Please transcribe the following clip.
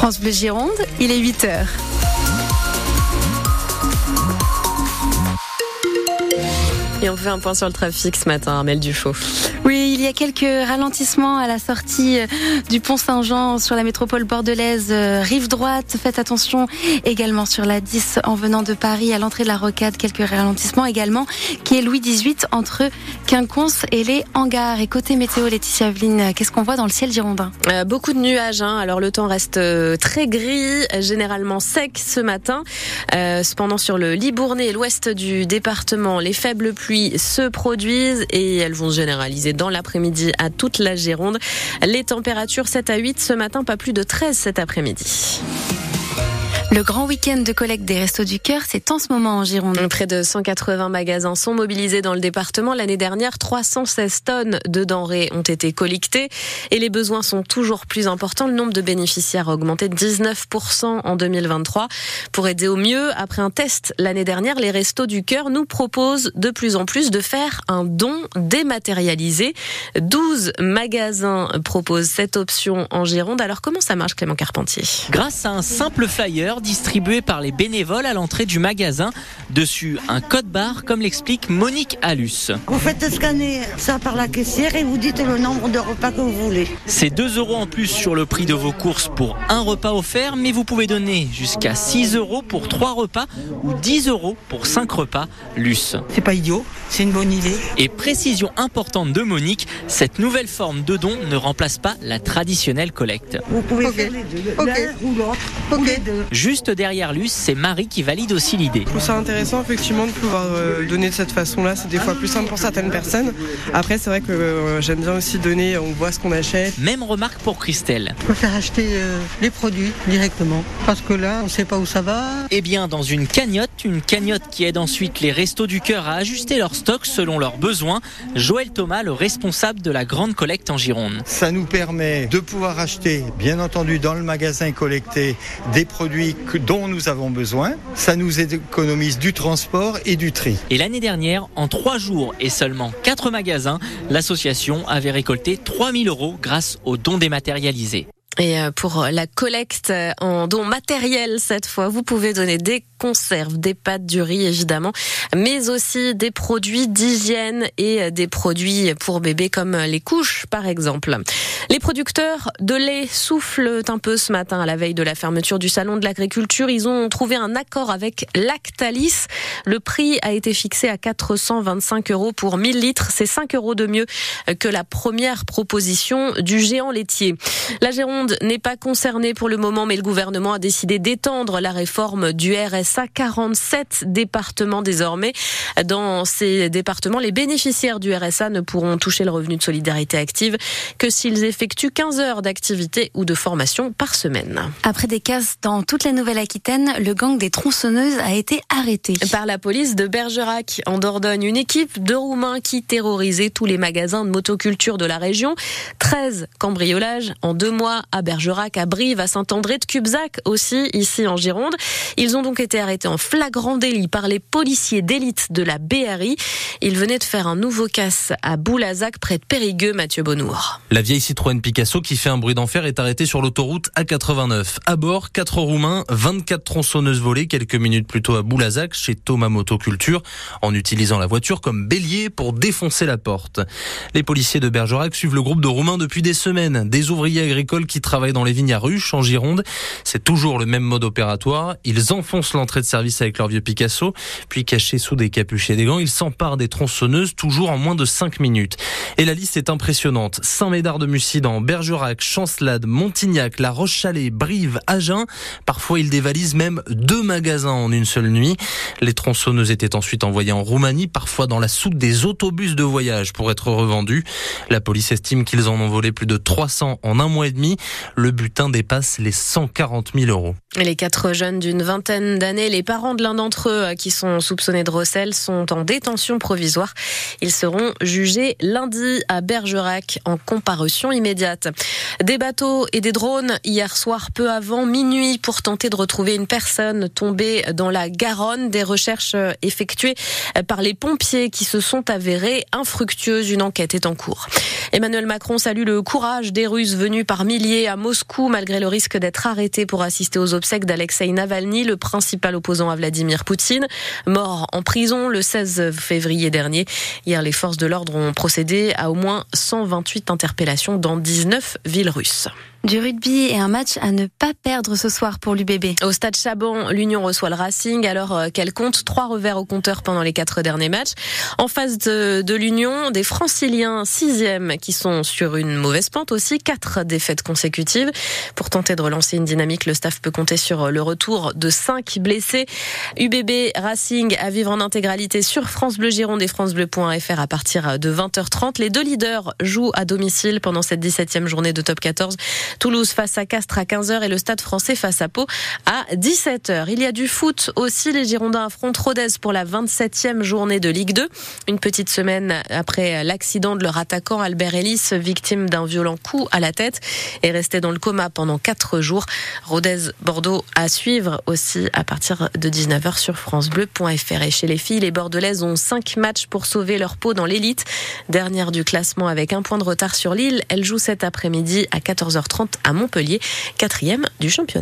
France Bleu Gironde, il est 8 Et on fait un point sur le trafic ce matin, Armel Dufaux. Oui, il y a quelques ralentissements à la sortie euh, du pont Saint-Jean sur la métropole bordelaise, euh, rive droite. Faites attention également sur la 10 en venant de Paris à l'entrée de la rocade. Quelques ralentissements également, qui est Louis XVIII entre Quinconce et les hangars. Et côté météo, Laetitia Aveline, qu'est-ce qu'on voit dans le ciel girondin? Euh, Beaucoup de nuages. Hein. Alors le temps reste euh, très gris, généralement sec ce matin. Euh, cependant, sur le Libournais et l'ouest du département, les faibles pluies se produisent et elles vont se généraliser dans l'après-midi à toute la Gironde. Les températures 7 à 8 ce matin, pas plus de 13 cet après-midi. Le grand week-end de collecte des Restos du Cœur, c'est en ce moment en Gironde. Près de 180 magasins sont mobilisés dans le département. L'année dernière, 316 tonnes de denrées ont été collectées et les besoins sont toujours plus importants. Le nombre de bénéficiaires a augmenté de 19% en 2023. Pour aider au mieux, après un test l'année dernière, les Restos du Cœur nous proposent de plus en plus de faire un don dématérialisé. 12 magasins proposent cette option en Gironde. Alors comment ça marche Clément Carpentier? Grâce à un simple flyer distribué par les bénévoles à l'entrée du magasin. Dessus, un code barre, comme l'explique Monique Alus. Vous faites scanner ça par la caissière et vous dites le nombre de repas que vous voulez. C'est 2 euros en plus sur le prix de vos courses pour un repas offert, mais vous pouvez donner jusqu'à 6 euros pour 3 repas ou 10 euros pour 5 repas. Luce. C'est pas idiot, c'est une bonne idée. Et précision importante de Monique, cette nouvelle forme de don ne remplace pas la traditionnelle collecte. Vous pouvez faire les deux, l'un ou l'autre, ou les deux. Juste derrière Luce, c'est Marie qui valide aussi l'idée. Je trouve ça intéressant effectivement de pouvoir euh, donner de cette façon-là. C'est des fois plus simple pour certaines personnes. Après, c'est vrai que euh, j'aime bien aussi donner, on voit ce qu'on achète. Même remarque pour Christelle. Je préfère acheter euh, les produits directement. Parce que là, on sait pas où ça va. Eh bien, dans une cagnotte, une cagnotte qui aide ensuite les restos du cœur à ajuster leur stock selon leurs besoins. Joël Thomas, le responsable de la grande collecte en Gironde. Ça nous permet de pouvoir acheter, bien entendu, dans le magasin collecté, des produits que- dont nous avons besoin. Ça nous économise du transport et du tri. Et l'année dernière, en trois jours et seulement quatre magasins, l'association avait récolté 3000 euros grâce aux dons dématérialisés. Et euh, pour la collecte en dons matériels cette fois, vous pouvez donner des conserves, des pâtes, du riz évidemment, mais aussi des produits d'hygiène et des produits pour bébés comme les couches par exemple. Les producteurs de lait soufflent un peu ce matin à la veille de la fermeture du salon de l'agriculture. Ils ont trouvé un accord avec Lactalis. Le prix a été fixé à 425 euros pour 1000 litres. C'est 5 euros de mieux que la première proposition du géant laitier. La Gironde n'est pas concernée pour le moment, mais le gouvernement a décidé d'étendre la réforme du RSA 47 départements désormais. Dans ces départements, les bénéficiaires du RSA ne pourront toucher le revenu de solidarité active que s'ils effectuent 15 heures d'activité ou de formation par semaine. Après des casses dans toute la Nouvelle-Aquitaine, le gang des tronçonneuses a été arrêté. Par la police de Bergerac en Dordogne, une équipe de Roumains qui terrorisait tous les magasins de motoculture de la région. 13 cambriolages en deux mois à Bergerac, à Brive, à Saint-André de Cubzac aussi, ici en Gironde. Ils ont donc été arrêtés en flagrant délit par les policiers d'élite de la BRI. Ils venaient de faire un nouveau casse à Boulazac, près de Périgueux, Mathieu Bonnour. La vieille Citroën Picasso qui fait un bruit d'enfer est arrêtée sur l'autoroute A89. À bord, 4 Roumains, 24 tronçonneuses volées quelques minutes plus tôt à Boulazac chez Thomas Motoculture en utilisant la voiture comme bélier pour défoncer la porte. Les policiers de Bergerac suivent le groupe de Roumains depuis des semaines. Des ouvriers agricoles qui travaillent dans les vignes à ruches en Gironde. C'est toujours le même mode opératoire. Ils enfoncent l'entrée de service avec leur vieux Picasso, puis cachés sous des capuches et des gants, ils s'emparent des tronçonneuses toujours en moins de 5 minutes. Et la liste est impressionnante. Saint-Médard de Mussidan, Bergerac, Chancelade, Montignac, La Roche-Chalais, Brive, Agen. Parfois, ils dévalisent même deux magasins en une seule nuit. Les tronçonneuses étaient ensuite envoyées en Roumanie, parfois dans la soute des autobus de voyage pour être revendus. La police estime qu'ils en ont volé plus de 300 en un mois et demi. Le butin dépasse les 140 000 euros. Les quatre jeunes d'une vingtaine d'années Les parents de l'un d'entre eux qui sont soupçonnés de recel sont en détention provisoire. Ils seront jugés lundi à Bergerac en comparution immédiate. Des bateaux et des drones hier soir peu avant minuit pour tenter de retrouver une personne tombée dans la Garonne. Des recherches effectuées par les pompiers qui se sont avérées infructueuses. Une enquête est en cours. Emmanuel Macron salue le courage des Russes venus par milliers à Moscou malgré le risque d'être arrêtés pour assister aux obsèques d'Alexei Navalny, le principal opposant à Vladimir Poutine, mort en prison le 16 février dernier. Hier, les forces de l'ordre ont procédé à au moins 128 interpellations dans 19 villes russes. Du rugby et un match à ne pas perdre ce soir pour l'UBB. Au stade Chabon, l'Union reçoit le Racing alors euh, qu'elle compte trois revers au compteur pendant les quatre derniers matchs. En face de, l'Union, des Franciliens sixième qui sont sur une mauvaise pente aussi, quatre défaites consécutives. Pour tenter de relancer une dynamique, le staff peut compter sur le retour de cinq blessés. UBB Racing à vivre en intégralité sur France Bleu Gironde et francebleu.fr à partir de 20h30. Les deux leaders jouent à domicile pendant cette 17e journée de top 14. Toulouse face à Castres à 15h et le Stade français face à Pau à 17h. Il y a du foot aussi. Les Girondins affrontent Rodez pour la 27e journée de Ligue 2. Une petite semaine après l'accident de leur attaquant Albert Ellis, victime d'un violent coup à la tête, est resté dans le coma pendant 4 jours. Rodez-Bordeaux à suivre aussi à partir de 19h sur francebleu.fr. Et chez les filles, les Bordelaises ont 5 matchs pour sauver leur peau dans l'élite. Dernière du classement avec un point de retard sur Lille. Elle joue cet après-midi à 14h30 à Montpellier, quatrième du championnat.